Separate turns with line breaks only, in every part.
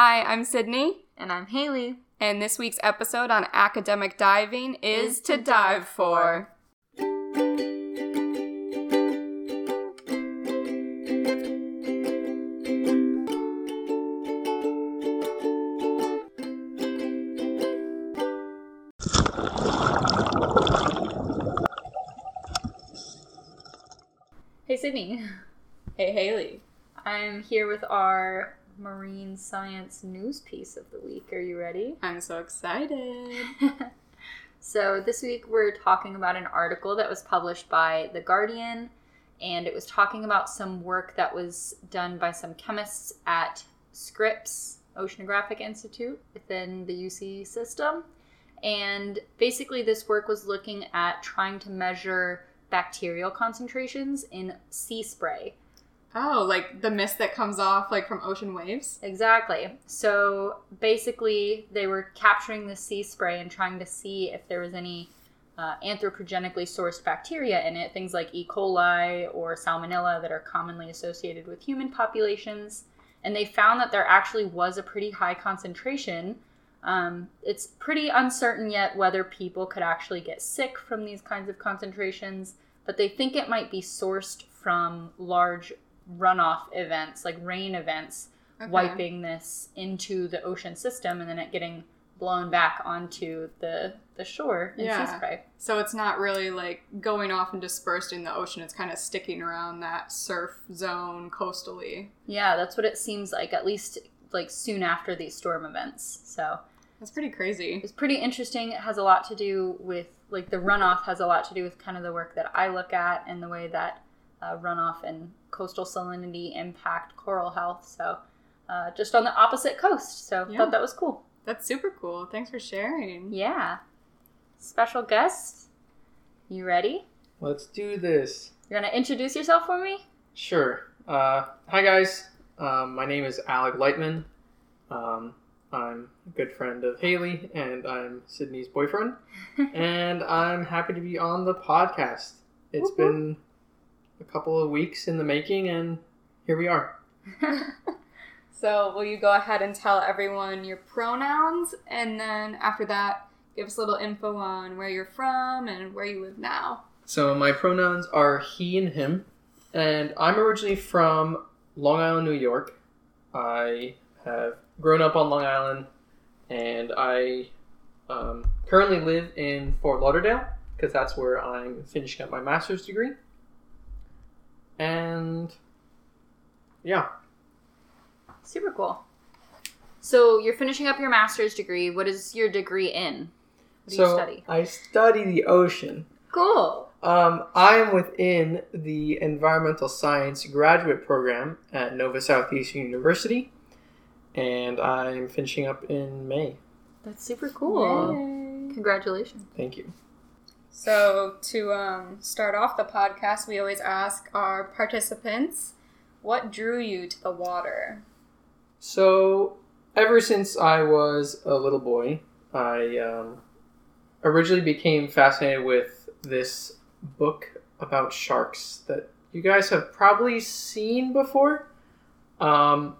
Hi, I'm Sydney,
And I'm Haley.
and this week's episode on academic diving is to dive for.
Hey, Sydney.
Hey, Haley.
I'm here with our marine science news piece of the week. Are you ready?
I'm so excited.
so, this week we're talking about an article that was published by The Guardian, and it was talking about some work that was done by some chemists at Scripps Oceanographic Institute within the UC system. And basically, this work was looking at trying to measure bacterial concentrations in sea spray.
Oh, like the mist that comes off like from ocean waves?
Exactly. So basically, they were capturing the sea spray and trying to see if there was any uh, anthropogenically sourced bacteria in it, things like E. coli or salmonella that are commonly associated with human populations. And they found that there actually was a pretty high concentration. Um, it's pretty uncertain yet whether people could actually get sick from these kinds of concentrations, but they think it might be sourced from large runoff events, like rain events,
Okay.
wiping this into the ocean system and then it getting blown back onto the the shore in
Yeah.
sea spray.
So it's not really like going off and dispersed in the ocean. It's kind of sticking around that surf zone coastally.
Yeah, that's what it seems like, at least like soon after these storm events. So
That's pretty crazy.
it's pretty interesting. It has a lot to do with like the runoff has a lot to do with kind of the work that I look at and the way that uh, runoff and coastal salinity impact coral health. So uh, just on the opposite coast. So
Yeah.
thought that was cool.
That's super cool. Thanks for sharing.
Yeah. Special guest. You ready?
Let's do this.
You're gonna introduce yourself for me?
Sure. Uh, hi, guys. Um, my name is Alec Leitman. Um, I'm a good friend of Haley, and I'm Sydney's boyfriend. and I'm happy to be on the podcast. It's
Whoop, whoop.
been a couple of weeks in the making, and here we are.
So, will you go ahead and tell everyone your pronouns? And then after that, give us a little info on where you're from and where you live now.
So my pronouns are he and him, and I'm originally from Long Island, New York. I have grown up on Long Island, and I um, currently live in Fort Lauderdale because that's where I'm finishing up my master's degree. And yeah,
Super cool. So you're finishing up your master's degree. What is your degree in? What do
so
you study?
I study the ocean.
Cool.
Um, I am within the environmental science graduate program at Nova Southeastern University, and I'm finishing up in May.
That's super cool.
Yay.
Congratulations.
Thank you.
So, to um, start off the podcast, we always ask our participants what drew you to the water?
So, ever since I was a little boy, I um, originally became fascinated with this book about sharks that you guys have probably seen before. Um,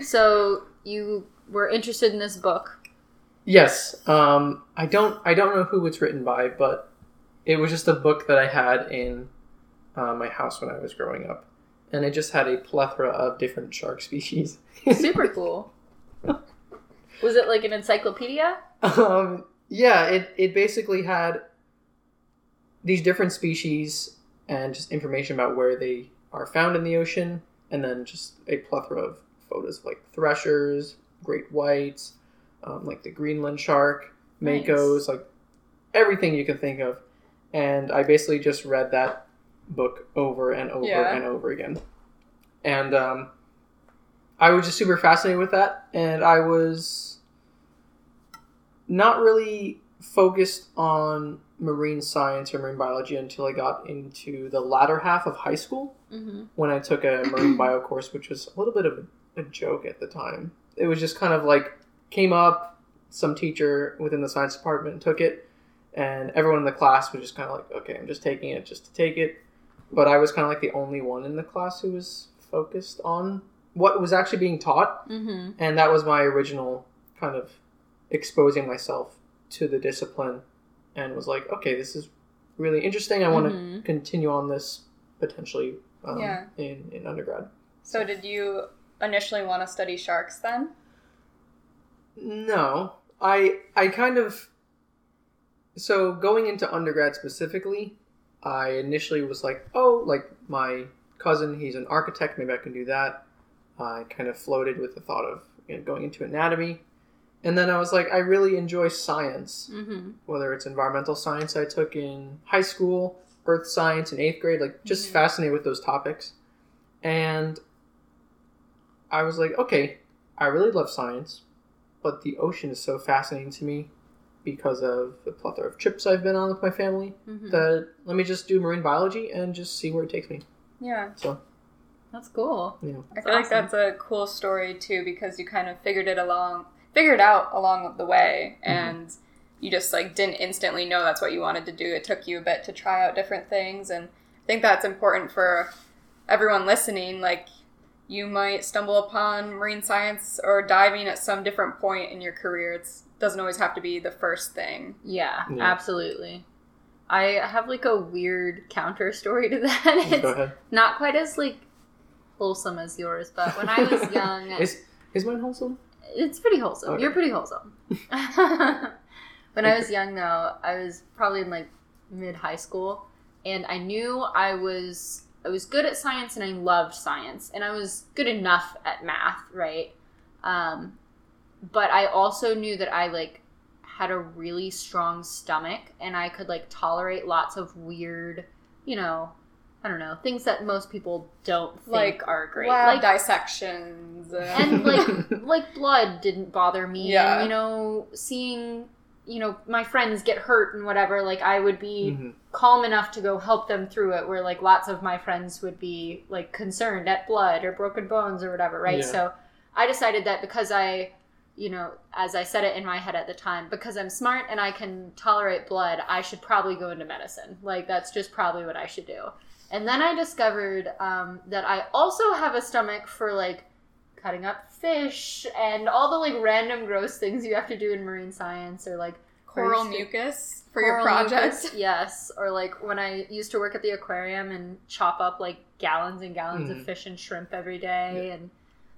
So you were interested in this book.
Yes. Um, I don't. I don't know who it's written by, but it was just a book that I had in uh, my house when I was growing up, and it just had a plethora of different shark species.
Super cool. Was it like an encyclopedia?
um, yeah. It it basically had these different species and just information about where they are found in the ocean, and then just a plethora of photos of like threshers, great whites, um, like the Greenland shark,
Nice.
makos, like everything you can think of. And I basically just read that book over and over
Yeah.
and over again. And um, I was just super fascinated with that. And I was not really focused on marine science or marine biology until I got into the latter half of high school
Mm-hmm.
when I took a marine bio course, which was a little bit of a, a joke at the time. It was just kind of like came up, some teacher within the science department took it, and everyone in the class was just kind of like, okay, I'm just taking it just to take it. But I was kind of like the only one in the class who was focused on what was actually being taught,
Mm-hmm.
and that was my original kind of exposing myself to the discipline, and was like, okay, this is really interesting. I want to continue on this potentially um,
Yeah.
in in undergrad.
So did you initially want to study sharks then?
No, I I kind of so going into undergrad specifically, I initially was like, oh, like my cousin, he's an architect, maybe I can do that. I kind of floated with the thought of you know, going into anatomy, and then I was like, I really enjoy science,
Mm-hmm.
whether it's environmental science I took in high school, earth science in eighth grade, like just
Mhm.
fascinated with those topics, and I was like, okay, I really love science, but the ocean is so fascinating to me because of the plethora of trips I've been on with my family
Mm-hmm.
that let me just do marine biology and just see where it takes me.
Yeah.
So,
That's cool.
Yeah. know,
I
That's
feel like that's a cool story too because you kind of figured it along, figured out along the way,
Mhm.
and you just like didn't instantly know that's what you wanted to do. It took you a bit to try out different things, and I think that's important for everyone listening. Like, you might stumble upon marine science or diving at some different point in your career. It doesn't always have to be the first thing.
Yeah,
Yeah.
absolutely. I have like a weird counter story to that.
go
It's
ahead.
not quite as like wholesome as yours, but when I was young,
Is is mine wholesome?
it's pretty wholesome.
Okay.
You're pretty wholesome. when I was young, though, I was probably in like mid high school, and I knew I was I was good at science and I loved science, and I was good enough at math, right? Um, but I also knew that I like had a really strong stomach, and I could like tolerate lots of weird, you know. I don't know things that most people don't think
Like
are great, like
dissections
and like like blood didn't bother me
Yeah.
and you know seeing you know my friends get hurt and whatever like i would be
Mhm.
calm enough to go help them through it where like lots of my friends would be like concerned at blood or broken bones or whatever right
Yeah.
so i decided that because i you know as i said it in my head at the time because i'm smart and i can tolerate blood i should probably go into medicine like that's just probably what i should do and then i discovered um, that i also have a stomach for like cutting up fish and all the like random gross things you have to do in marine science or like
coral
very
mucus for your
coral
project.
mucus, yes or like when i used to work at the aquarium and chop up like gallons and gallons
Mhm.
of fish and shrimp every day and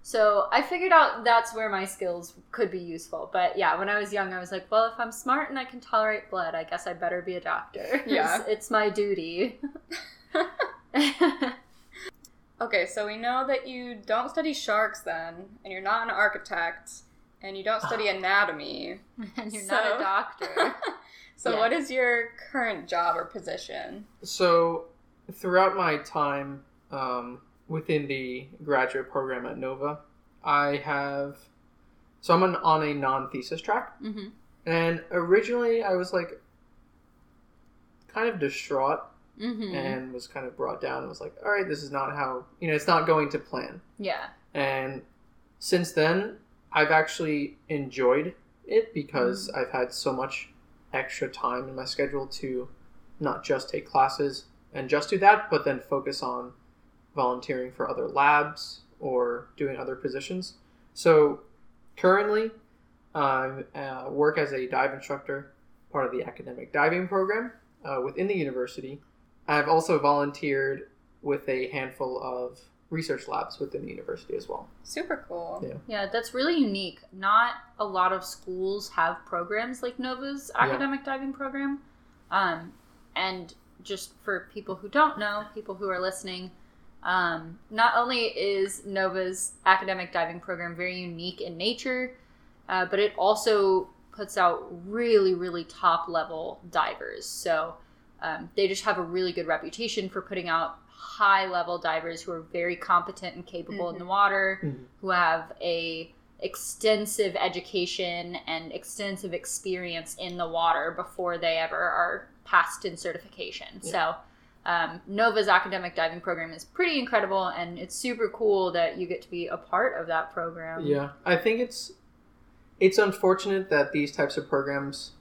so i figured out that's where my skills could be useful but yeah when i was young i was like well if i'm smart and i can tolerate blood i guess i better be a doctor
Yeah.
it's, it's my duty
Okay, so we know that you don't study sharks then, and you're not an architect, and you don't study anatomy.
and you're not a doctor
so,
Yeah.
what is your current job or position?
So, throughout my time um, within the graduate program at Nova, I have. So, I'm on, on a non thesis track.
hmm
And originally, I was like kind of distraught
hmm
and was kind of brought down and was like, all right, this is not how, you know, it's not going to plan.
yeah
And since then, I've actually enjoyed it because I've had so much extra time in my schedule to not just take classes and just do that, but then focus on volunteering for other labs or doing other positions. So currently, I uh, work as a dive instructor, part of the academic diving program uh, within the university. I've also volunteered with a handful of research labs within the university as well.
Super cool.
Yeah.
Yeah, that's really unique. Not a lot of schools have programs like Nova's
Yeah.
academic diving program. Um, and just for people who don't know, people who are listening, um, not only is Nova's academic diving program very unique in nature, uh, but it also puts out really, really top level divers. So um, they just have a really good reputation for putting out high level divers who are very competent and capable in the water,
Mhm.
who have a extensive education and extensive experience in the water before they ever are passed in certification. So um, Nova's academic diving program is pretty incredible, and it's super cool that you get to be a part of that program.
Yeah, I think it's it's unfortunate that these types of programs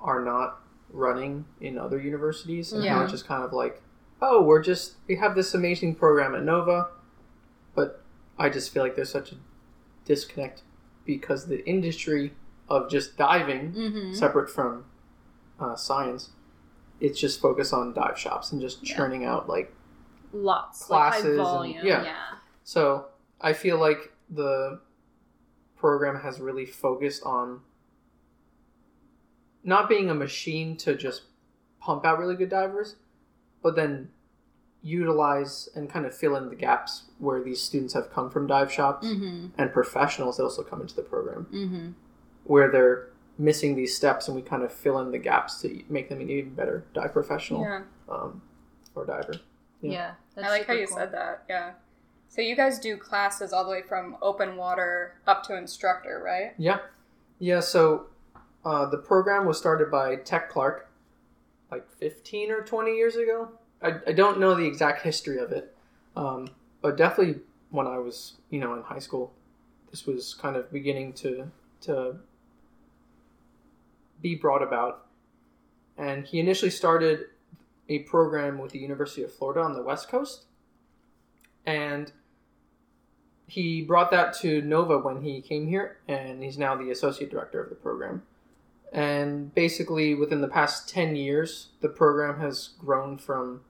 are not running in other universities and how it's just kind of like, oh, we're just we have this amazing program at Nova, but I just feel like there's such a disconnect because the industry of just diving,
Mm-hmm.
separate from uh, science, it's just focused on dive shops and just
Yeah.
churning out like
Lots, like
Classes and- yeah.
yeah.
So I feel like the program has really focused on not being a machine to just pump out really good divers, but then utilize and kind of fill in the gaps where these students have come from dive shops
Mm-hmm.
and professionals that also come into the program
Mm-hmm.
where they're missing these steps and we kind of fill in the gaps to make them an even better dive professional
Yeah.
um, or diver.
Yeah.
Yeah.
that's
I like how you
cool.
said that. Yeah. So you guys do classes all the way from open water up to instructor, right?
Yeah. Yeah, so uh, the program was started by Tech Clark like 15 or 20 years ago. I, I don't know the exact history of it, um, but definitely when I was, you know, in high school, this was kind of beginning to, to be brought about. And he initially started a program with the University of Florida on the West Coast. And he brought that to Nova when he came here, and he's now the associate director of the program. And basically, within the past 10 years, the program has grown from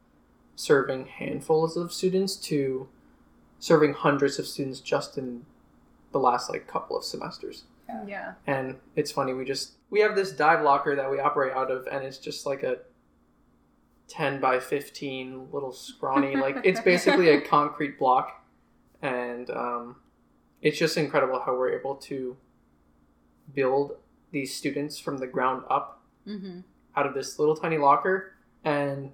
serving handfuls of students to serving hundreds of students just in the last like couple of semesters.
Yeah.
And it's funny, we just we have this dive locker that we operate out of, and it's just like a 10 by 15 little scrawny like it's basically a concrete block and um, it's just incredible how we're able to build these students from the ground up
Mm-hmm.
out of this little tiny locker and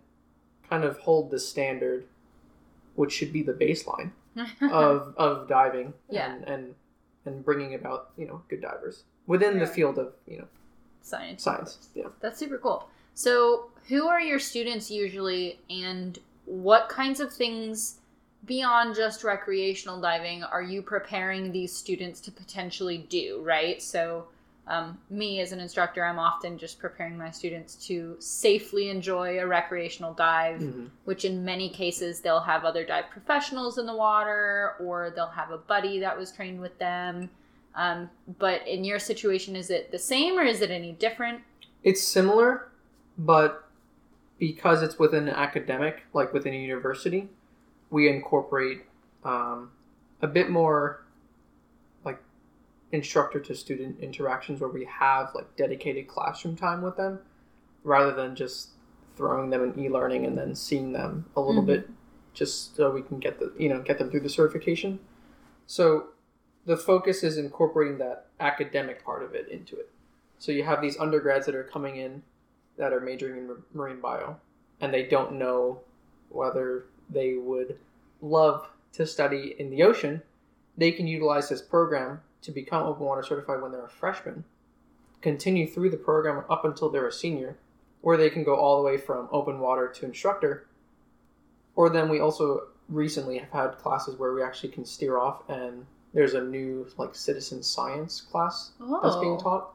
kind of hold the standard which should be the baseline of, of diving
Yeah.
and, and and bringing about you know good divers within the field of you know
science.
science yeah
That's super cool. So, who are your students usually, and what kinds of things beyond just recreational diving are you preparing these students to potentially do, right? So, um, me as an instructor, I'm often just preparing my students to safely enjoy a recreational dive,
Mhm.
which in many cases they'll have other dive professionals in the water or they'll have a buddy that was trained with them. Um, but in your situation, is it the same or is it any different?
it's similar but because it's within an academic like within a university we incorporate um, a bit more instructor to student interactions where we have like dedicated classroom time with them rather than just throwing them in e-learning and then seeing them a little
Mhm.
bit just so we can get the you know get them through the certification. So the focus is incorporating that academic part of it into it. So you have these undergrads that are coming in that are majoring in marine bio and they don't know whether they would love to study in the ocean. They can utilize this program to become open water certified when they're a freshman continue through the program up until they're a senior where they can go all the way from open water to instructor or then we also recently have had classes where we actually can steer off and there's a new like citizen science class that's being
Oh.
taught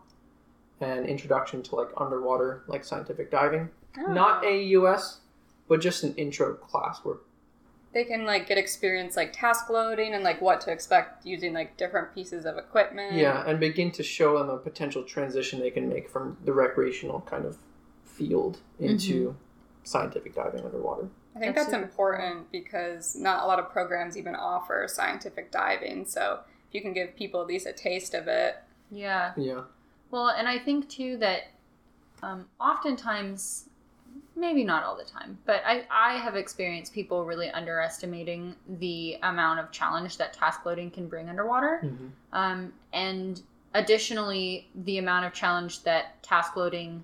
an introduction to like underwater like scientific diving
Oh.
not ah. AAUS but just an intro class where
they can like get experience like task loading and like what to expect using like different pieces of equipment.
yeah and begin to show them a potential transition they can make from the recreational kind of field into scientific diving underwater
I think
That's
that's,
super
important because not a lot of programs even offer scientific diving. So if you can give people at least a taste of it,
Yeah.
yeah
Well, and I think too that um, oftentimes, maybe not all the time, but I, I have experienced people really underestimating the amount of challenge that task loading can bring underwater.
Mhm.
Um, and additionally, the amount of challenge that task loading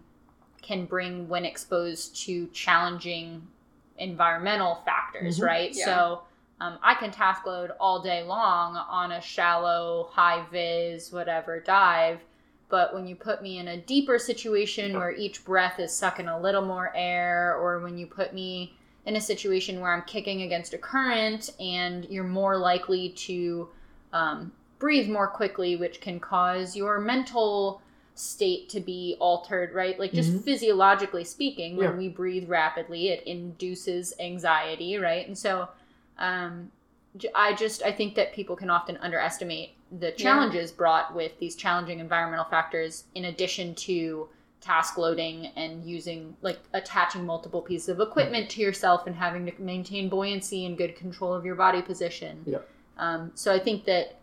can bring when exposed to challenging environmental factors,
Mhm.
right?
Yeah.
So um, I can task load all day long on a shallow, high vis, whatever dive. But when you put me in a deeper situation where each breath is sucking a little more air, or when you put me in a situation where I'm kicking against a current and you're more likely to um, breathe more quickly, which can cause your mental state to be altered, right? Like just
Mhm.
physiologically speaking, when
Yeah.
we breathe rapidly, it induces anxiety, right? And so um, I just I think that people can often underestimate the challenges brought with these challenging environmental factors in addition to task loading and using like attaching multiple pieces of equipment to yourself and having to maintain buoyancy and good control of your body position.
Yeah.
Um, so I think that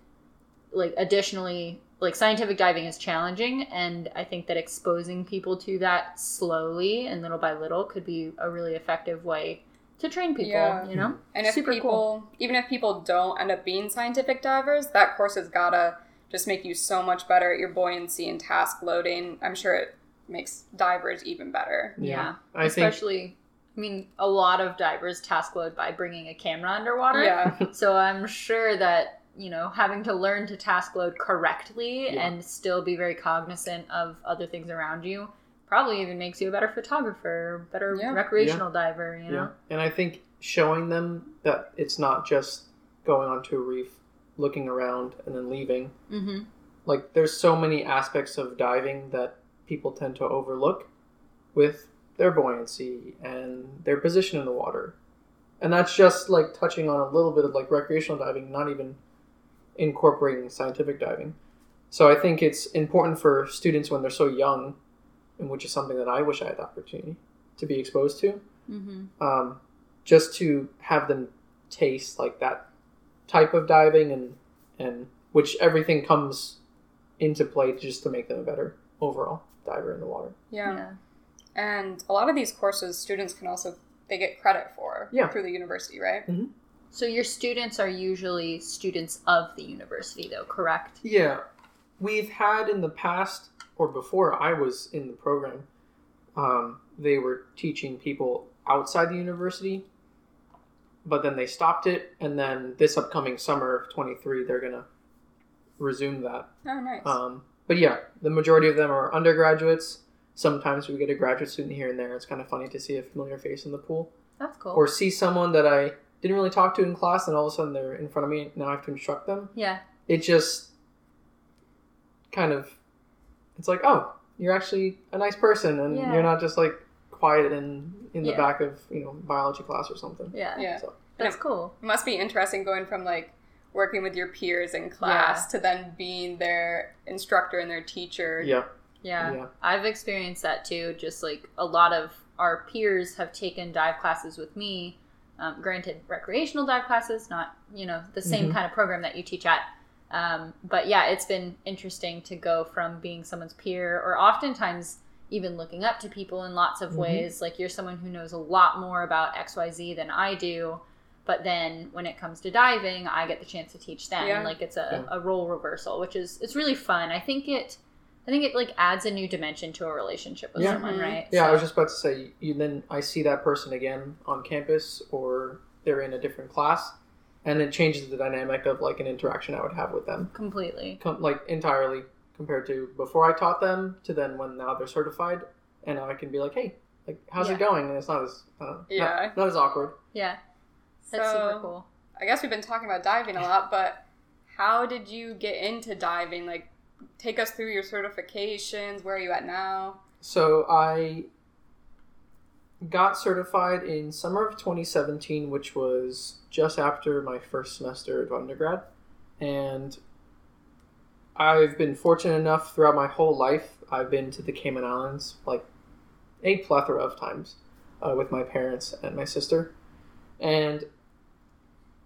like additionally like scientific diving is challenging and I think that exposing people to that slowly and little by little could be a really effective way to train people,
Yeah.
you know?
And if
Super
people,
cool.
even if people don't end up being scientific divers, that course has gotta just make you so much better at your buoyancy and task loading. I'm sure it makes divers even better.
Yeah.
I think
Especially, I mean, a lot of divers task load by bringing a camera underwater.
Yeah.
So I'm sure that, you know, having to learn to task load correctly
Yeah.
and still be very cognizant of other things around you probably even makes you a better photographer, better
Yeah.
recreational diver, you know?
Yeah, and I think showing them that it's not just going onto a reef, looking around, and then leaving.
Mm-hmm.
Like, there's so many aspects of diving that people tend to overlook with their buoyancy and their position in the water. And that's just like touching on a little bit of like recreational diving, not even incorporating scientific diving. So I think it's important for students when they're so young, and which is something that I wish I had the opportunity to be exposed to,
Mm-hmm.
um, just to have them taste like that type of diving and and which everything comes into play just to make them a better overall diver in the water.
Yeah.
Yeah.
And a lot of these courses, students can also they get credit for
Yeah.
through the university, right?
So your students are usually students of the university, though, correct?
Yeah, we've had in the past or before I was in the program, um, they were teaching people outside the university, but then they stopped it, and then this upcoming summer of twenty three, they're gonna resume that.
Oh, nice.
Um, but yeah, the majority of them are undergraduates. Sometimes we get a graduate student here and there. It's kind of funny to see a familiar face in the pool,
That's cool.
or see someone that I didn't really talk to in class, and all of a sudden they're in front of me. Now I have to instruct them.
yeah.
It just kind of, it's like, oh, you're actually a nice person, and
Yeah.
you're not just like quiet in in the
Yeah.
back of you know biology class or something.
Yeah.
yeah.
So
That's cool.
It must be interesting going from like working with your peers in class to then being their instructor and their teacher.
yeah,
Yeah.
Yeah.
I've experienced that too. Just like a lot of our peers have taken dive classes with me. Um, granted, recreational dive classes, not, you know, the same
Mhm.
kind of program that you teach at. Um, but yeah, it's been interesting to go from being someone's peer or oftentimes even looking up to people in lots of
Mhm.
ways. Like you're someone who knows a lot more about XYZ than I do. But then when it comes to diving, I get the chance to teach them.
Yeah.
Like it's a,
Yeah.
a role reversal, which is it's really fun. I think it I think it like adds a new dimension to a relationship with
Yeah.
someone,
Mhm.
right?
yeah. I was just about to say, you then I see that person again on campus, or they're in a different class, and it changes the dynamic of like an interaction I would have with them.
completely.
com- like entirely compared to before I taught them to then when now they're certified and now I can be like, hey, like how's
Yeah.
it going? And it's not as uh,
Yeah.
not, not as awkward.
Yeah, that's
So,
super cool.
I guess we've been talking about diving a lot, but how did you get into diving? Like, take us through your certifications. Where are you at now?
So I got certified in summer of 2017, which was just after my first semester of undergrad, and I've been fortunate enough throughout my whole life. I've been to the Cayman Islands like a plethora of times uh, with my parents and my sister, and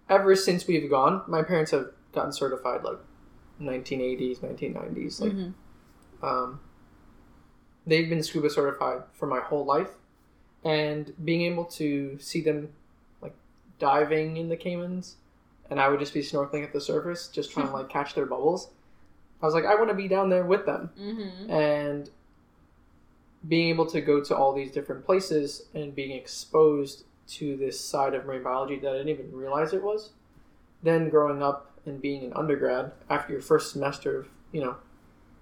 ever since we've gone, my parents have gotten certified like 1980s, 1990s, like
Mhm.
um, they've been scuba certified for my whole life, and being able to see them like diving in the Caymans and I would just be snorkeling at the surface, just trying to like catch their bubbles. I was like, I want to be down there with them,
Mhm.
and being able to go to all these different places and being exposed to this side of marine biology that I didn't even realize it was. Then growing up and being an undergrad after your first semester of you know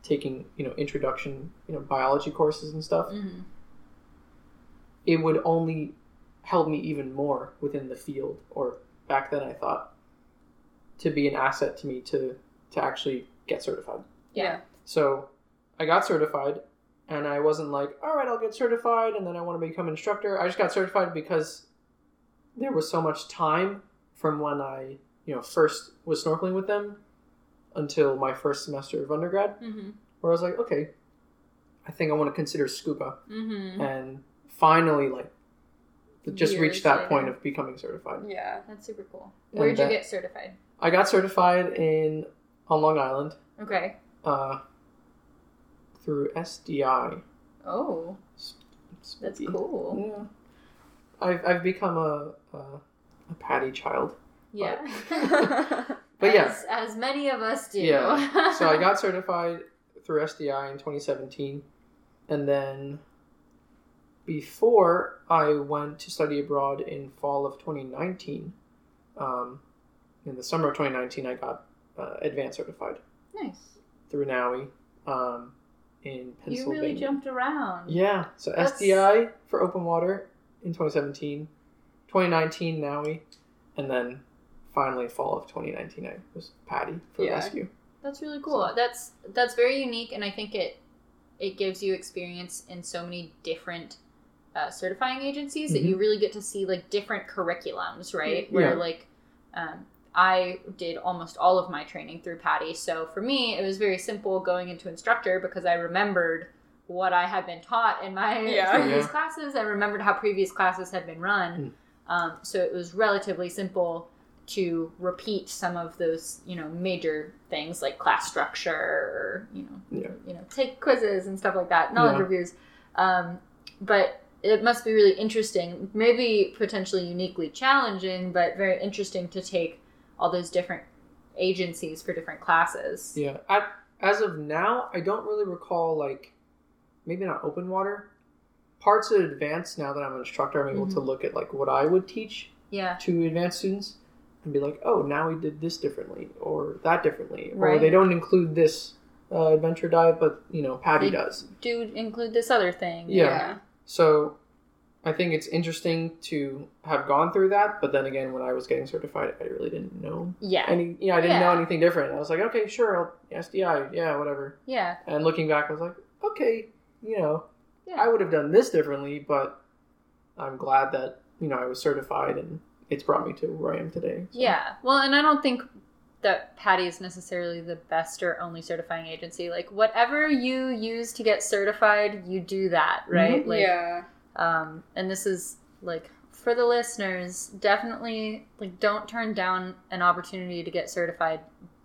taking you know introduction you know biology courses and stuff,
Mhm.
It would only help me even more within the field. Or back then, I thought to be an asset to me to to actually get certified.
Yeah.
So I got certified, and I wasn't like, all right, I'll get certified, and then I want to become an instructor. I just got certified because there was so much time from when I you know, first was snorkeling with them until my first semester of undergrad,
Mm-hmm.
where I was like, okay, I think I want to consider scuba,
Mm-hmm.
and finally, like, just
Years
reached that
later.
point of becoming certified.
Yeah.
That's super cool. Where'd you get certified?
I got certified in on Long Island
Okay.
uh, through SDI.
Oh, that's cool.
Yeah. I've, I've become a, a, a PADI child.
Yeah.
But yeah,
as, as many of us do.
Yeah. so I got certified through SDI in 2017. And then before I went to study abroad in fall of 2019, um, in the summer of 2019, I got uh, advanced certified
nice.
through NAUI um, in Pennsylvania.
You really jumped around.
Yeah, so
That's-
SDI for open water in 2017, 2019 NAUI, and then finally fall of 2019 I was PADI for
Yeah.
rescue.
That's really cool. That's that's very unique, and I think it it gives you experience in so many different uh, certifying agencies that you really get to see like different curriculums, right? Where
Mm-hmm.
Like um, I did almost all of my training through PADI, so for me it was very simple going into instructor because I remembered what I had been taught in my
Yeah.
previous
Yeah.
classes. I remembered how previous classes had been run, um, so it was relatively simple to repeat some of those, you know, major things like class structure, or, you know,
Yeah.
you know, take quizzes and stuff like that, knowledge
Yeah.
reviews. Um, but it must be really interesting, maybe potentially uniquely challenging, but very interesting to take all those different agencies for different classes.
Yeah. As of now, I don't really recall like maybe not open water. Parts of advanced now that I'm an instructor, I'm able to
Mhm.
look at like what I would teach
Yeah.
to advanced students and be like, oh, now we did this differently or that differently, or they don't include this uh, adventure dive, but you know PADI
They-
does.
Do include this other thing.
Yeah. So I think it's interesting to have gone through that, but then again, when I was getting certified, I really didn't know
Yeah.
any. You know, I didn't know anything different. I was like, okay, sure, I'll, SDI, yeah, whatever.
Yeah.
And looking back, I was like, okay, you know,
Yeah.
I would have done this differently, but I'm glad that you know I was certified and it's brought me to where I am today. So,
Yeah. Well, and I don't think that PADI is necessarily the best or only certifying agency. Like whatever you use to get certified, you do that, right? Like
yeah.
um and this is like for the listeners, definitely like don't turn down an opportunity to get certified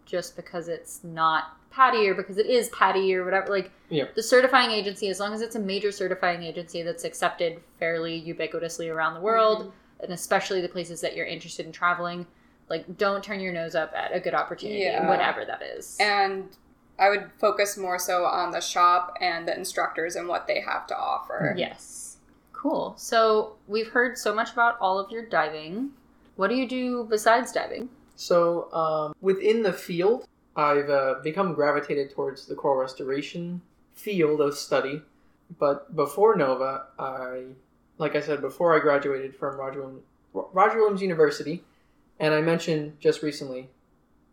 just because it's not PADI or because it is PADI or whatever. Like
Yeah.
the certifying agency, as long as it's a major certifying agency that's accepted fairly ubiquitously around the world, and especially the places that you're interested in traveling, like don't turn your nose up at a good opportunity,
Yeah.
whatever that is.
And I would focus more so on the shop and the instructors and what they have to offer.
yes. Cool. So we've heard so much about all of your diving. What do you do besides diving?
So um, within the field, I've uh, become gravitated towards the coral restoration field of study. But before Nova, I, like I said before, I graduated from Roger Williams, Roger Williams University, and I mentioned just recently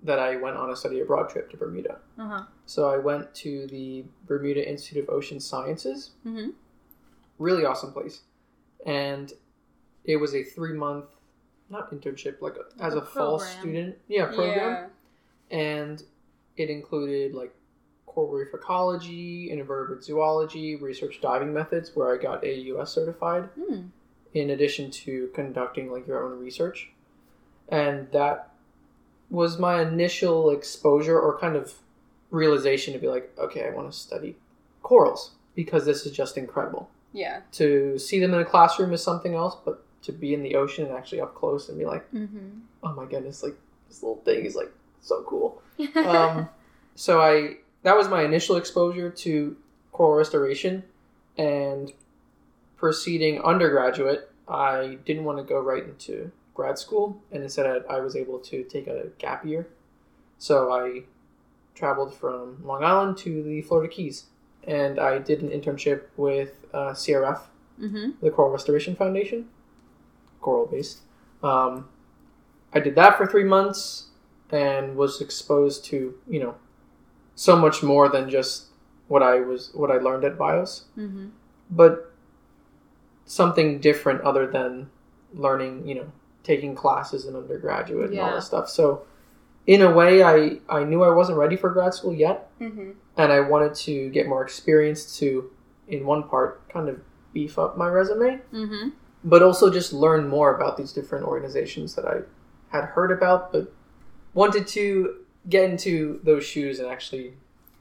that I went on a study abroad trip to Bermuda.
Uh-huh.
So I went to the Bermuda Institute of Ocean Sciences.
Mm-hmm.
Really awesome place, and it was a three month, not internship, like a, as
A
a fall student, yeah, program and it included like coral reef ecology, invertebrate zoology, research diving methods, where I got AAUS certified,
Hmm.
in addition to conducting like your own research, and that was my initial exposure or kind of realization to be like, okay, I want to study corals because this is just incredible.
Yeah.
To see them in a classroom is something else, but to be in the ocean and actually up close and be like,
Mm-hmm.
oh my goodness, like this little thing is like so cool um, so I that was my initial exposure to coral restoration, and proceeding undergraduate, I didn't want to go right into grad school, and instead I, I was able to take a gap year. So I traveled from Long Island to the Florida Keys, and I did an internship with uh, CRF,
mm-hmm.
the Coral Restoration Foundation, coral based. Um, I did that for three months and was exposed to you know so much more than just what I was what I learned at BIOS,
Mm-hmm.
but something different other than learning you know taking classes in undergraduate and all this stuff. So, in a way, I I knew I wasn't ready for grad school yet,
hmm
and I wanted to get more experience to, in one part, kind of beef up my resume,
Mm-hmm.
but also just learn more about these different organizations that I had heard about, but wanted to get into those shoes and actually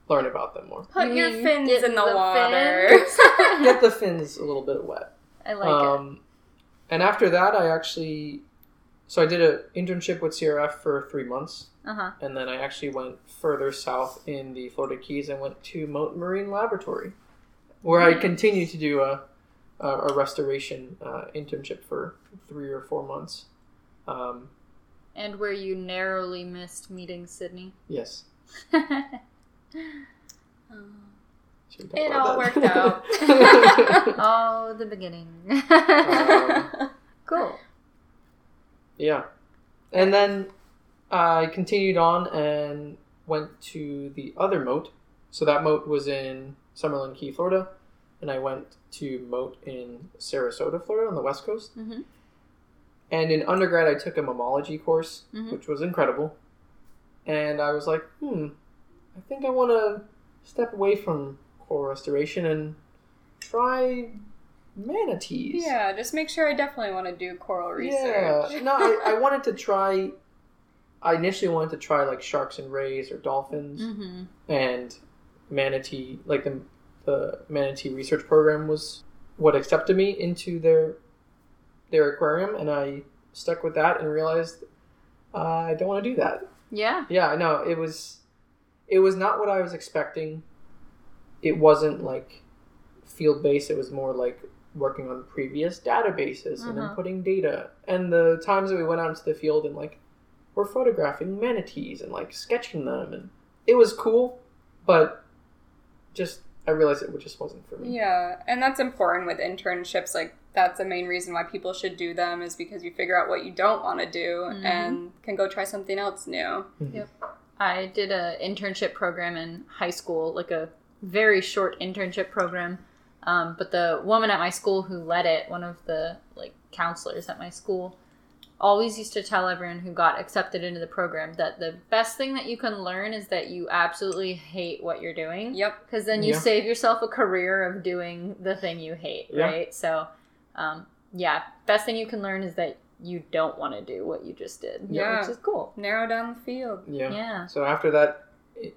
learn about them more.
Put
You
your
mean
fins
get
in the,
the
water.
Get the fins a little bit wet.
I like
um, And after that, I actually, so I did an internship with CRF for three months.
Uh huh.
and then I actually went further south in the Florida Keys and went to Mote Marine Laboratory, where I
Nice. continued
continued to do a a, a restoration uh, internship for three or four months. Um,
And where you narrowly missed meeting Sydney.
yes. Talk
It all
that?
worked out.
oh, the beginning.
Um,
cool.
Yeah. And then I continued on and went to the other Mote. So that Mote was in Summerland Key, Florida. And I went to Mote in Sarasota, Florida on the west coast.
Mm-hmm.
And in undergrad, I took a mammalogy course,
Mhm.
which was incredible. And I was like, hmm, I think I want to step away from coral restoration and try manatees.
yeah, just make sure I definitely want to do coral research.
Yeah. No, I, I wanted to try. I initially wanted to try like sharks and rays or dolphins
Mm-hmm.
and manatee. Like the the manatee research program was what accepted me into their their aquarium, and I stuck with that and realized uh, I don't want to do that.
Yeah.
Yeah, I know it was it was not what I was expecting. It wasn't like field based. It was more like working on previous databases and
Mhm.
inputting data. And the times that we went out into the field and like we're photographing manatees and like sketching them, and it was cool, but just I realized it just wasn't for me.
Yeah, and that's important with internships. Like, that's the main reason why people should do them is because you figure out what you don't want to do
Mhm.
and can go try something else new.
Yep, I did a internship program in high school, like a very short internship program. Um, but the woman at my school who led it, one of the like counselors at my school, always used to tell everyone who got accepted into the program that the best thing that you can learn is that you absolutely hate what you're doing.
Yep.
Because then you
Yeah.
save yourself a career of doing the thing you hate,
Yeah.
right? So, um, yeah, best thing you can learn is that you don't want to do what you just did.
Yeah.
Which is cool.
Narrow down the field.
Yeah.
Yeah.
So after that,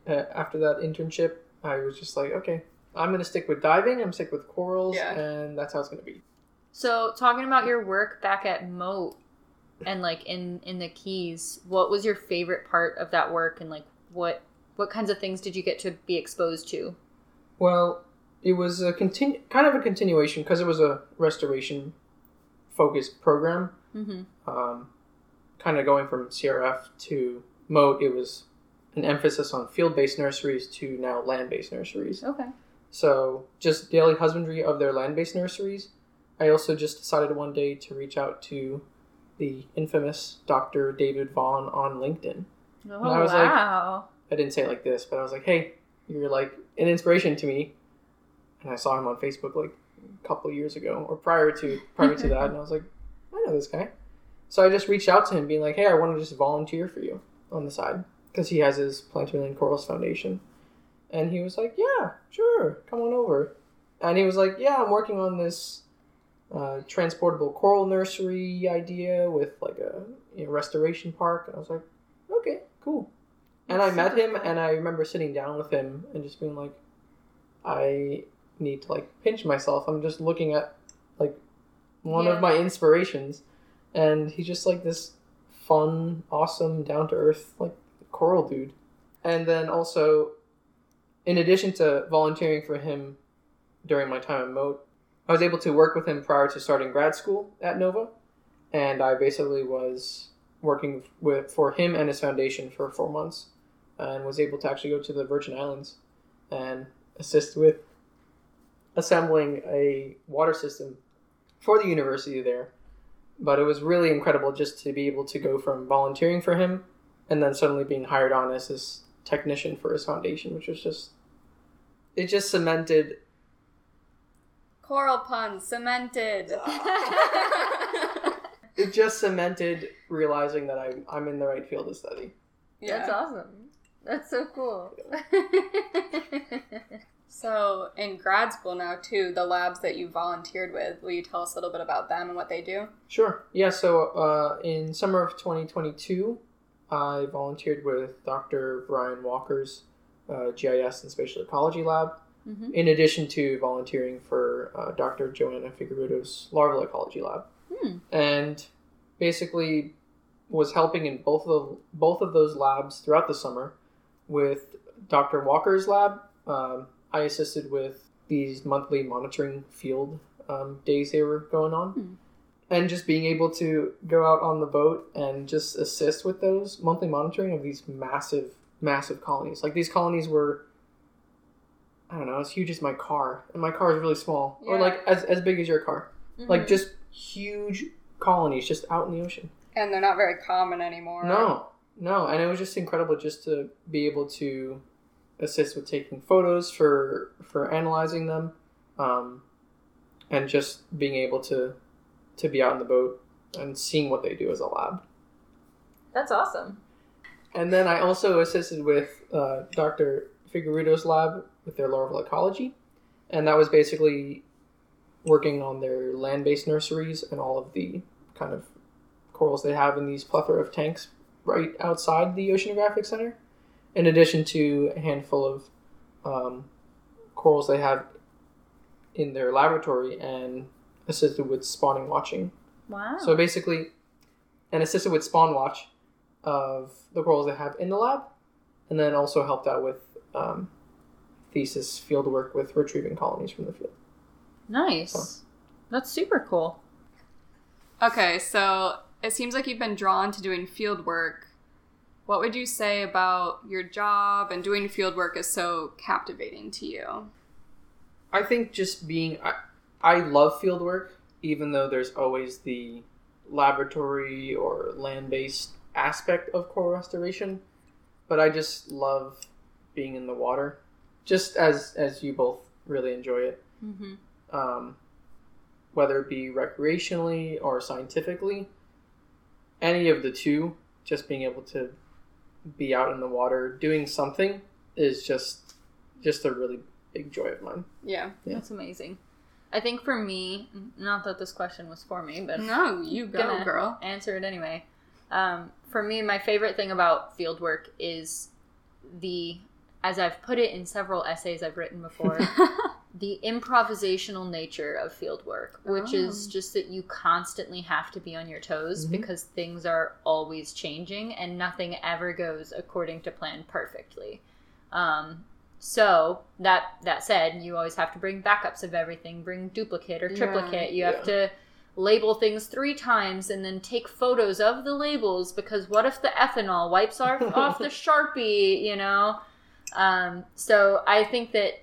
uh, after that internship, I was just like, okay, I'm gonna stick with diving. I'm stick with corals,
Yeah.
and that's how it's gonna be.
So, talking about your work back at Mote and like in in the Keys, what was your favorite part of that work, and like what what kinds of things did you get to be exposed to?
Well, it was a continu- kind of a continuation because it was a restoration focused program.
Mm-hmm.
Um, kind of going from CRF to Mote, it was an emphasis on field based nurseries to now land based nurseries.
Okay.
So just daily husbandry of their land based nurseries. I also just decided one day to reach out to the infamous Dr. David Vaughan on LinkedIn.
Oh
I was like-
wow.
I didn't say it like this, but I was like, hey, you're like an inspiration to me. And I saw him on Facebook like a couple years ago, or prior to prior to that, and I was like, I know this guy. So I just reached out to him, being like, hey, I want to just volunteer for you on the side because he has his Plant a Million Corals Foundation, and he was like, yeah, sure, come on over. And he was like, yeah, I'm working on this uh, transportable coral nursery idea with like a you know, restoration park, and I was like, okay, cool. And I met him, and I remember sitting down with him and just being like, I need to like pinch myself. I'm just looking at like one
Yeah.
of my inspirations, and he's just like this fun, awesome, down to earth like coral dude. And then also, in addition to volunteering for him during my time at Mote, I was able to work with him prior to starting grad school at Nova, and I basically was working with for him and his foundation for four months, and was able to actually go to the Virgin Islands and assist with assembling a water system for the university there. But it was really incredible just to be able to go from volunteering for him and then suddenly being hired on as his technician for his foundation, which was just it just cemented
Coral pun cemented.
it just cemented realizing that I'm I'm in the right field of study.
Yeah.
That's awesome. That's so cool.
So in grad school now too, the labs that you volunteered with, will you tell us a little bit about them and what they do?
Sure. Yeah. So uh, in summer of 2022, I volunteered with Dr. Brian Walker's uh, GIS and Spatial Ecology Lab,
Mhm.
in addition to volunteering for uh, Dr. Joanna Figueiredo's Larval Ecology Lab,
Hmm.
and basically was helping in both of the, both of those labs throughout the summer. With Dr. Walker's lab, um, I assisted with these monthly monitoring field um, days they were going on
Hmm.
and just being able to go out on the boat and just assist with those monthly monitoring of these massive massive colonies. Like these colonies were i don't know as huge as my car. And my car is really small. Or like as, as big as your car.
Mm-hmm.
like just huge colonies just out in the ocean.
And they're not very common anymore.
no. No. And it was just incredible just to be able to assist with taking photos for for analyzing them um, and just being able to to be out in the boat and seeing what they do as a lab.
That's awesome.
And then i also assisted with uh, dr figueiredo's lab with their larval ecology and that was basically working on their land-based nurseries and all of the kind of corals they have in these plethora of tanks right outside the oceanographic center. In addition to a handful of um, corals they have in their laboratory and assisted with spawning watching.
Wow.
so basically, and assisted with spawn watch of the corals they have in the lab, and then also helped out with um, thesis field work with retrieving colonies from the field.
nice.
So-
That's super cool.
Okay, so it seems like you've been drawn to doing field work. What would you say about your job and doing field work is so captivating to you?
I think just being, I, I love field work, even though there's always the laboratory or land based aspect of coral restoration. But I just love being in the water, just as as you both really enjoy it.
Mm-hmm.
um, whether it be recreationally or scientifically. Any of the two, just being able to be out in the water doing something is just just a really big joy of mine.
Yeah.
Yeah.
That's amazing. I think for me, not that this question was for me, but
No, you go,
Gonna-
girl.
answer it anyway. Um, for me, my favorite thing about field work is the, as I've put it in several essays I've written before, the improvisational nature of field work, which is
Oh.
just that you constantly have to be on your toes
Mhm.
because things are always changing and nothing ever goes according to plan perfectly. Um, so that that said, you always have to bring backups of everything, bring duplicate or
Yeah.
triplicate. You have to label things three times and then take photos of the labels because what if the ethanol wipes off, off the sharpie, you know? Um, so I think that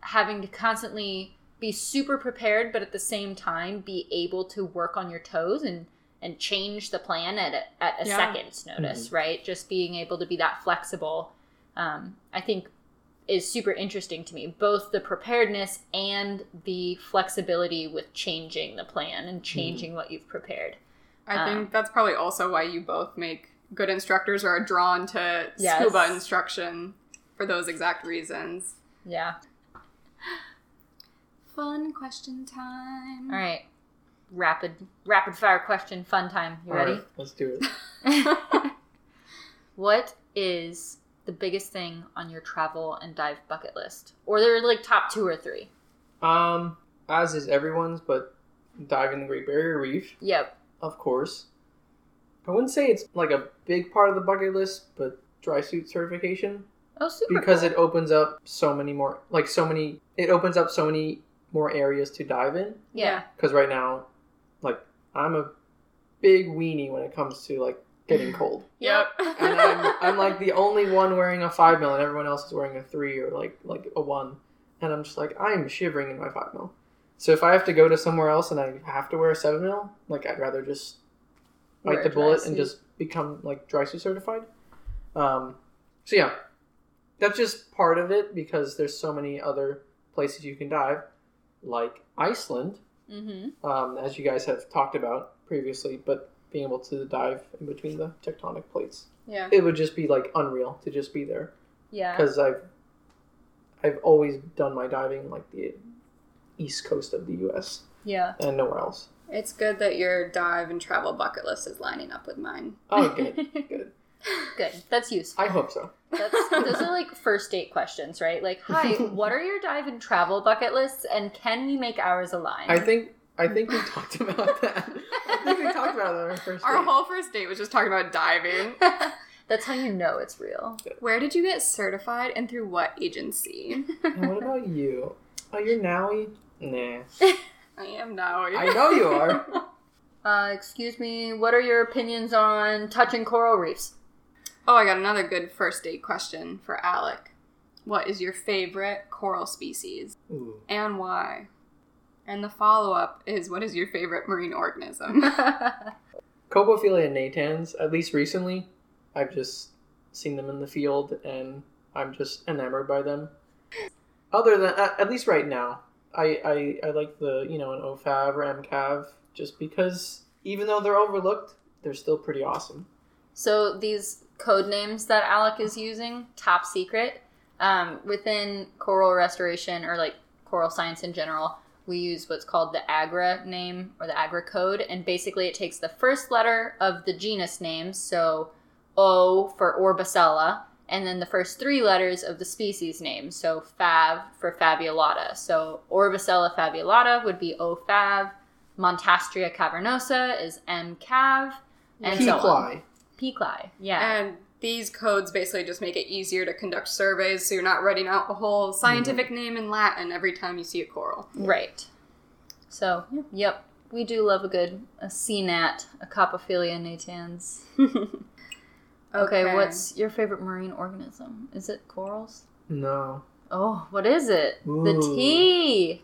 having to constantly be super prepared, but at the same time be able to work on your toes and and change the plan at a, at a
Yeah.
second's notice, right? Just being able to be that flexible, um, I think, is super interesting to me. Both the preparedness and the flexibility with changing the plan and changing what you've prepared.
I
Um,
think that's probably also why you both make good instructors or are drawn to
Yes.
scuba instruction for those exact reasons.
Yeah.
Fun question time.
All right. Rapid rapid fire question fun time. You
All
ready?
right, let's do it.
what is the biggest thing on your travel and dive bucket list? Or they're like top 2 or 3.
Um, as is everyone's, but diving the Great Barrier Reef,
Yep.
of course. I wouldn't say it's like a big part of the bucket list, but dry suit certification
Oh, super.
because
cool.
it opens up so many more, like so many, it opens up so many more areas to dive in.
yeah.
because right now, like I'm a big weenie when it comes to like getting cold,
Yep.
and I'm, I'm like the only one wearing a five mil, and everyone else is wearing a three or like like a one, and I'm just like I'm shivering in my five mil. So if I have to go to somewhere else and I have to wear a seven mil, like I'd rather just bite the
dry
bullet and just become like dry suit certified. Um, so yeah, that's just part of it because there's so many other places you can dive, like Iceland
Mm-hmm.
um, as you guys have talked about previously. But being able to dive in between the tectonic plates.
Yeah.
It would just be like unreal to just be there
Yeah.
because I've I've always done my diving like the east coast of the U.S.
Yeah.
and nowhere else.
It's good that your dive and travel bucket list is lining up with mine.
Oh, good, good.
Good. That's useful.
I hope so.
That's, those are like first date questions, right? Like, hi, what are your dive and travel bucket lists, and can we make ours align?
I think I think we talked about that. I think we talked about that on our first
Our
date.
whole first date was just talking about diving.
That's how you know it's real.
Where did you get certified and through what agency?
And what about you? Oh, you're Nowie? Nah.
I am now.
I know you are.
Uh, excuse me, what are your opinions on touching coral reefs?
Oh, I got another good first date question for Alec. What is your favorite coral species
Ooh.
and why? And the follow up is what is your favorite marine organism?
Colpophyllia natans, at least recently, I've just seen them in the field and I'm just enamored by them. Other than, at, at least right now, I, I, I like the, you know, an OFAV or MCAV just because even though they're overlooked, they're still pretty awesome.
So these code names that Alec is using, top secret, um, within coral restoration or like coral science in general, we use what's called the AGRRA name or the AGRRA code, and basically it takes the first letter of the genus name, so O for Orbicella, and then the first three letters of the species name, so Fav for Faveolata. So Orbicella faveolata would be O Fav, Montastraea cavernosa is M Cav, and so on.
Peacli.
Peacli, yeah.
and these codes basically just make it easier to conduct surveys so you're not writing out the whole scientific mm-hmm. name in Latin every time you see a coral.
Right. So, yep, we do love a good a CNAT, a Colpophyllia natans. Okay, what's your favorite marine organism? Is it corals?
No.
Oh, what is it? The
Ooh.
T.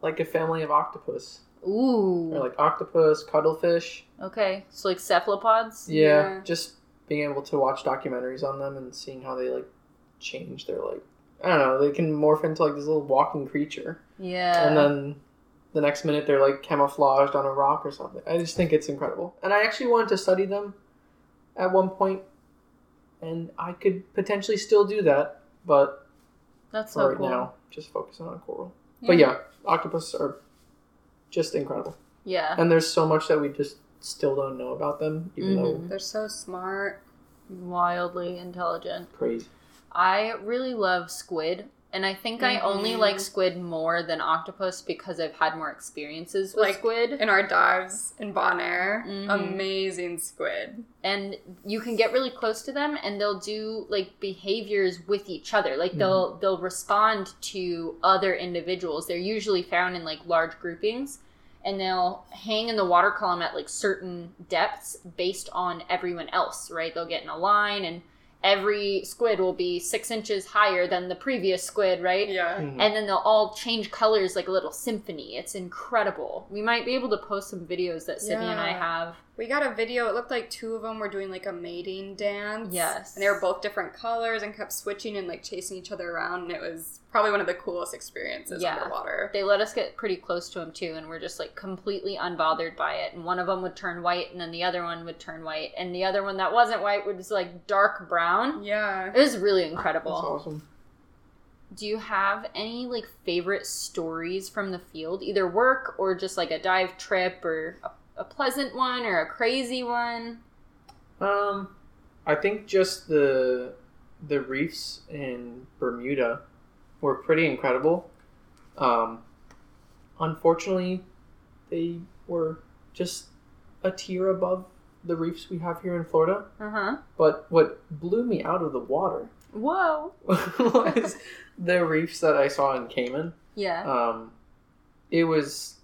Like a family of octopus.
Ooh.
Or like octopus, cuttlefish.
Okay, so like cephalopods.
Yeah,
Yeah.
just being able to watch documentaries on them and seeing how they like change their like I don't know, they can morph into like this little walking creature.
Yeah.
and then the next minute they're like camouflaged on a rock or something. I just think it's incredible. And I actually wanted to study them at one point and I could potentially still do that, but
That's so
right
cool.
now, just focusing on coral. But yeah, octopus are just incredible.
Yeah.
And there's so much that we just still don't know about them, even
Mhm.
They're so smart.
Wildly intelligent.
crazy.
I really love squid. And I think I only like squid more than octopus because I've had more experiences with
Like,
squid.
In our dives in Bonaire,
Mhm.
amazing squid.
and you can get really close to them and they'll do like behaviors with each other like they'll they'll respond to other individuals they're usually found in like large groupings and they'll hang in the water column at like certain depths based on everyone else right they'll get in a line and every squid will be six inches higher than the previous squid right?
Yeah.
Mhm.
and then they'll all change colors like a little symphony. It's incredible. We might be able to post some videos that Sydney and i have
We got a video. It looked like two of them were doing like a mating dance.
Yes.
And they were both different colors and kept switching and like chasing each other around. And it was probably one of the coolest experiences
Yeah.
underwater.
they let us get pretty close to them too and we're just like completely unbothered by it and one of them would turn white and then the other one would turn white and the other one that wasn't white was like dark brown
Yeah.
it was really
That's
incredible
awesome.
do you have any like favorite stories from the field either work or just like a dive trip or a, a pleasant one or a crazy one
Um, I think just the the reefs in Bermuda were pretty incredible. Um, unfortunately, they were just a tier above the reefs we have here in Florida.
uh-huh
But what blew me out of the water
whoa
was the reefs that I saw in Cayman.
yeah
Um, it was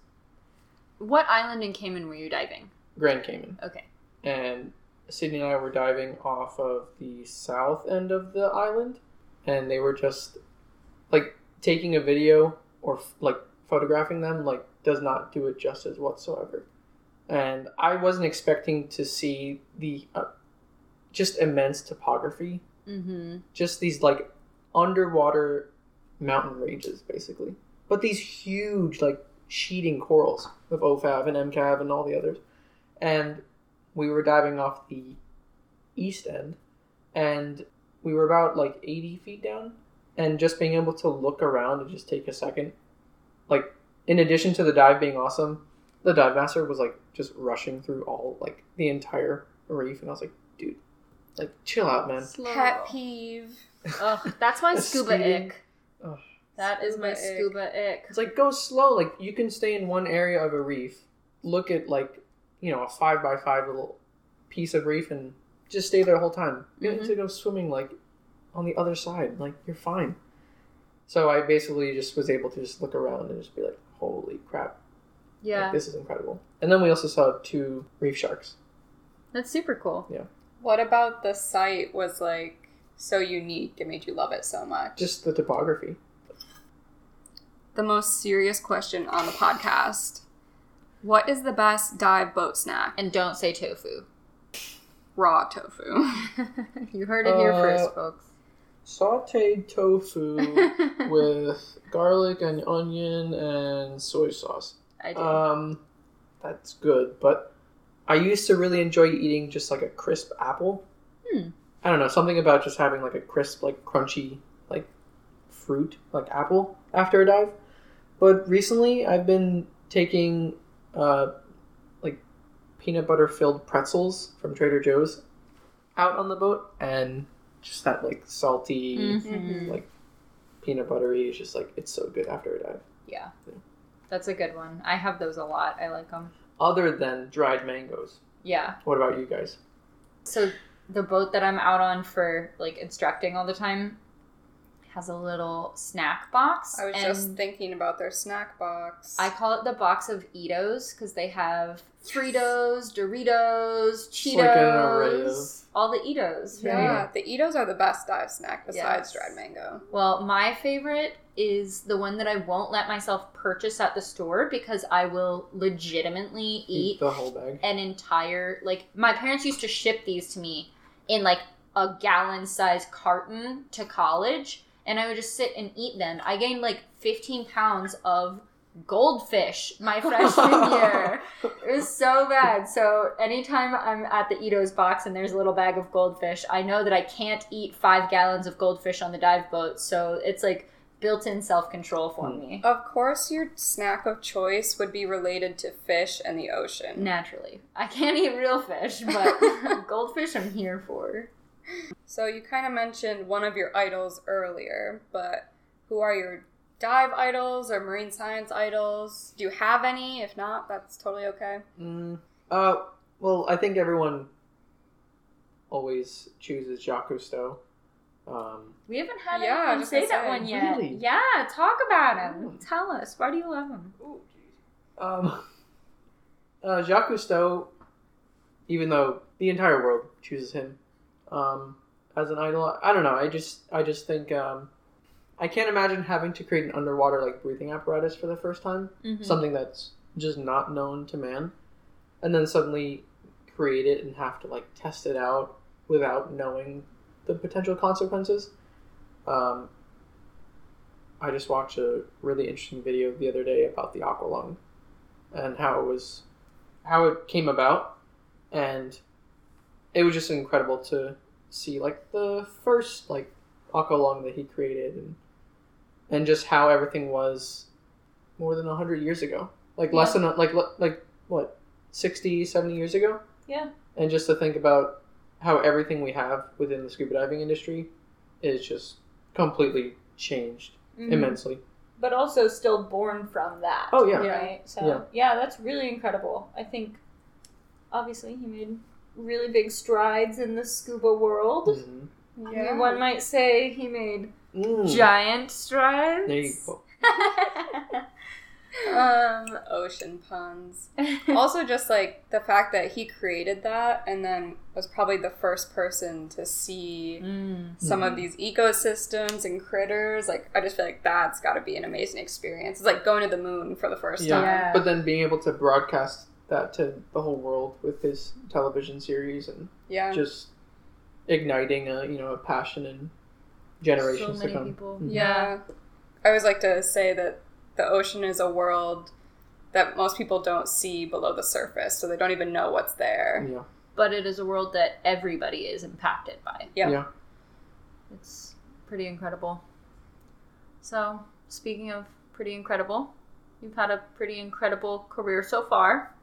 what island in cayman were you diving?
Grand Cayman.
okay.
And Sydney and I were diving off of the south end of the island, and they were just like taking a video or like photographing them like does not do it justice whatsoever. And I wasn't expecting to see the uh, just immense topography,
mm-hmm.
Just these like underwater mountain ranges basically, but these huge like sheeting corals of OFAV and MCAV and all the others and we were diving off the east end, and we were about like 80 feet down, and just being able to look around and just take a second, like in addition to the dive being awesome, the dive master was like just rushing through all like the entire reef, and I was like, dude, like chill out, man.
Pet peeve.
Ugh, that's my scuba
speeding.
ick.
Ugh.
That is my
Scuba ick.
scuba ick.
It's like go slow. Like you can stay in one area of a reef, look at like you know a five by five little piece of reef, and just stay there the whole time. You don't
Mhm.
need to go swimming like on the other side. Like you're fine. So I basically just was able to just look around and just be like, holy crap, like,
Yeah,
this is incredible. And then we also saw two reef sharks.
that's super cool. Yeah.
What about the site was like so unique? It made you love it so much.
Just the topography.
The most serious question on the podcast. What is the best dive boat snack?
And don't say tofu.
Raw tofu.
you heard it here
Uh,
first, folks.
Sauteed tofu with garlic and onion and soy sauce.
I do.
Um, that's good, but I used to really enjoy eating just like a crisp apple.
Hmm.
I don't know, something about just having like a crisp, like crunchy, like fruit, like apple after a dive. But recently, I've been taking uh, like peanut butter filled pretzels from Trader Joe's out on the boat, and just that like salty,
Mhm.
like peanut buttery is just like it's so good after a dive.
Yeah. That's a good one. I have those a lot. I like them.
Other than dried mangoes,
Yeah.
what about you guys?
So the boat that I'm out on for like instructing all the time has a little snack box.
I was
and
just thinking about their snack box.
I call it the box of Eatos because they have Fritos, Doritos, Cheetos,
like an array of-
all the Eatos. Right?
yeah, the Eatos are the best dive snack besides
Yes.
dried mango.
Well, my favorite is the one that I won't let myself purchase at the store because I will legitimately eat
the whole bag.
an entire like my parents used to ship these to me in like a gallon size carton to college and I would just sit and eat them. I gained like 15 pounds of goldfish my freshman year. It was so bad. So anytime I'm at the Eatos box and there's a little bag of goldfish, I know that I can't eat five gallons of goldfish on the dive boat. So it's like built-in self-control for
Hmm.
me.
Of course, your snack of choice would be related to fish and the ocean.
Naturally, I can't eat real fish, but goldfish I'm here for.
So you kind of mentioned one of your idols earlier, but who are your dive idols or marine science idols? Do you have any? If not, that's totally okay.
Mm, uh, well, I think everyone always chooses Jacques Cousteau. Um,
We haven't had
Yeah, I
anyone say that
say,
one yet.
really?
Yeah, talk about him.
Mm.
Tell us. Why do you love him?
um, uh, Jacques Cousteau, even though the entire world chooses him um, as an idol, I don't know. I just, I just think um, I can't imagine having to create an underwater like breathing apparatus for the first time.
Mm-hmm.
something that's just not known to man, and then suddenly create it and have to like test it out without knowing the potential consequences. Um, I just watched a really interesting video the other day about the aqualung and how it was, how it came about, and it was just incredible to see like the first like aqualung that he created and and just how everything was more than 100 years ago like less than like like what 60 70 years ago
Yeah.
and just to think about how everything we have within the scuba diving industry is just completely changed
Mm-hmm.
immensely
But also still born from that.
oh yeah,
Yeah.
Right? So,
Yeah.
yeah, that's really incredible. I think, obviously, he made really big strides in the scuba world.
Mhm.
I mean, One might say he made
Mm.
giant strides.
there you go
um,
Ocean puns. also, just like the fact that he created that and then was probably the first person to see
Mm.
some of
Mhm.
these ecosystems and critters. Like, I just feel like that's got to be an amazing experience. It's like going to the moon for the first
yeah.
time.
Yeah.
but then being able to broadcast that to the whole world with his television series and
Yeah.
just igniting a you know a passion in generations
so many
to come
people.
Mhm.
Yeah. I always like to say that the ocean is a world that most people don't see below the surface, so they don't even know what's there.
Yeah.
But it is a world that everybody is impacted by.
Yeah.
Yeah.
It's pretty incredible. So, speaking of pretty incredible, you've had a pretty incredible career so far.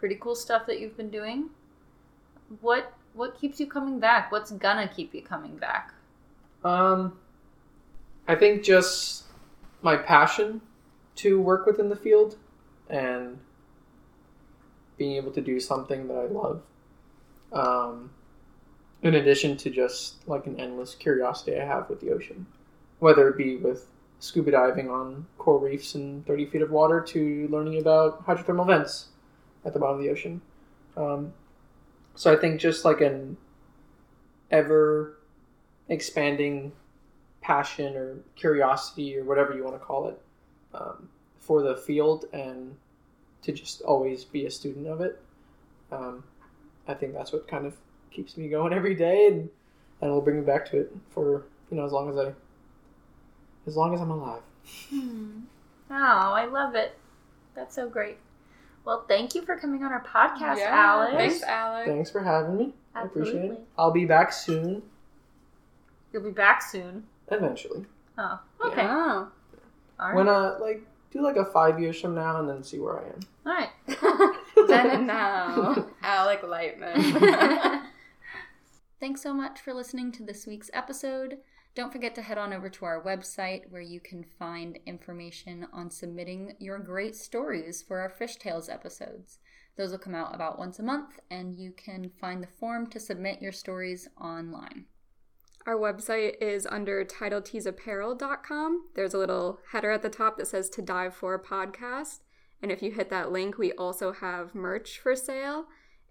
Pretty cool stuff that you've been doing. What what keeps you coming back? What's gonna keep you coming back?
Um, I think just my passion to work within the field and being able to do something that I love. Um, in addition to just like an endless curiosity I have with the ocean, whether it be with scuba diving on coral reefs in 30 feet of water to learning about hydrothermal vents at the bottom of the ocean. Um, so I think just like an ever expanding passion or curiosity or whatever you want to call it um, for the field and to just always be a student of it. Um, I think that's what kind of keeps me going every day and, and will bring me back to it for you know as long as I as long as I'm alive.
Hmm. Oh, I love it. That's so great. Well, thank you for coming on our podcast,
Yeah,
Alex.
Thanks, Alex.
Thanks for having me. I appreciate
Absolutely.
it. I'll be back soon,
You'll be back soon.
eventually.
Oh, okay.
Oh.
All right.
When uh like do like a five years from now and then see where I am.
All right.
then and now, Alec Leitman.
Thanks so much for listening to this week's episode. Don't forget to head on over to our website where you can find information on submitting your great stories for our Fish Tales episodes. Those will come out about once a month, and you can find the form to submit your stories online.
Our website is under titleteesapparel.com. There's a little header at the top that says to dive for a podcast. And if you hit that link, we also have merch for sale.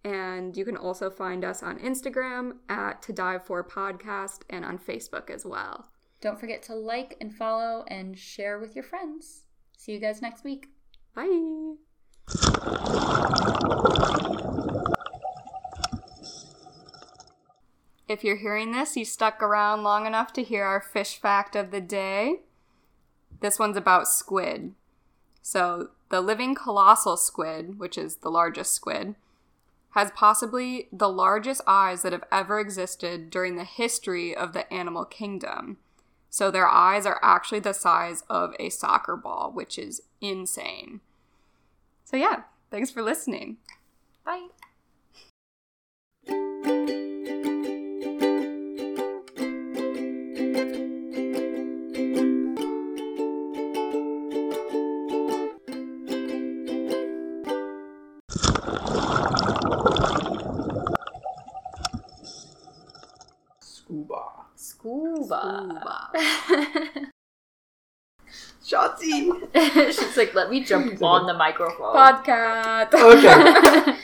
And you can also find us on Instagram at to dive for podcast and on Facebook as well.
Don't forget to like and follow and share with your friends. See you guys next week.
Bye. If you're hearing this, you stuck around long enough to hear our fish fact of the day. This one's about squid. So, the living colossal squid, which is the largest squid, has possibly the largest eyes that have ever existed during the history of the animal kingdom. So, their eyes are actually the size of a soccer ball, which is insane. So, yeah, thanks for listening.
Bye.
Scuba. Shotzi!
She's like, let me jump on the microphone.
Podcast.
Okay.